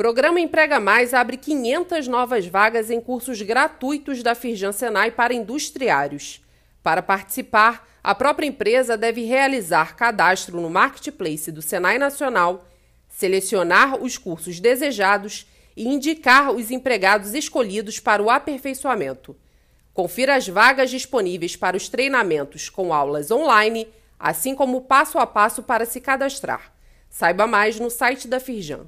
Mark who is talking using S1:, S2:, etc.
S1: Programa Emprega Mais abre 500 novas vagas em cursos gratuitos da Firjan Senai para industriários. Para participar, a própria empresa deve realizar cadastro no Marketplace do Senai Nacional, selecionar os cursos desejados e indicar os empregados escolhidos para o aperfeiçoamento. Confira as vagas disponíveis para os treinamentos com aulas online, assim como o passo a passo para se cadastrar. Saiba mais no site da Firjan.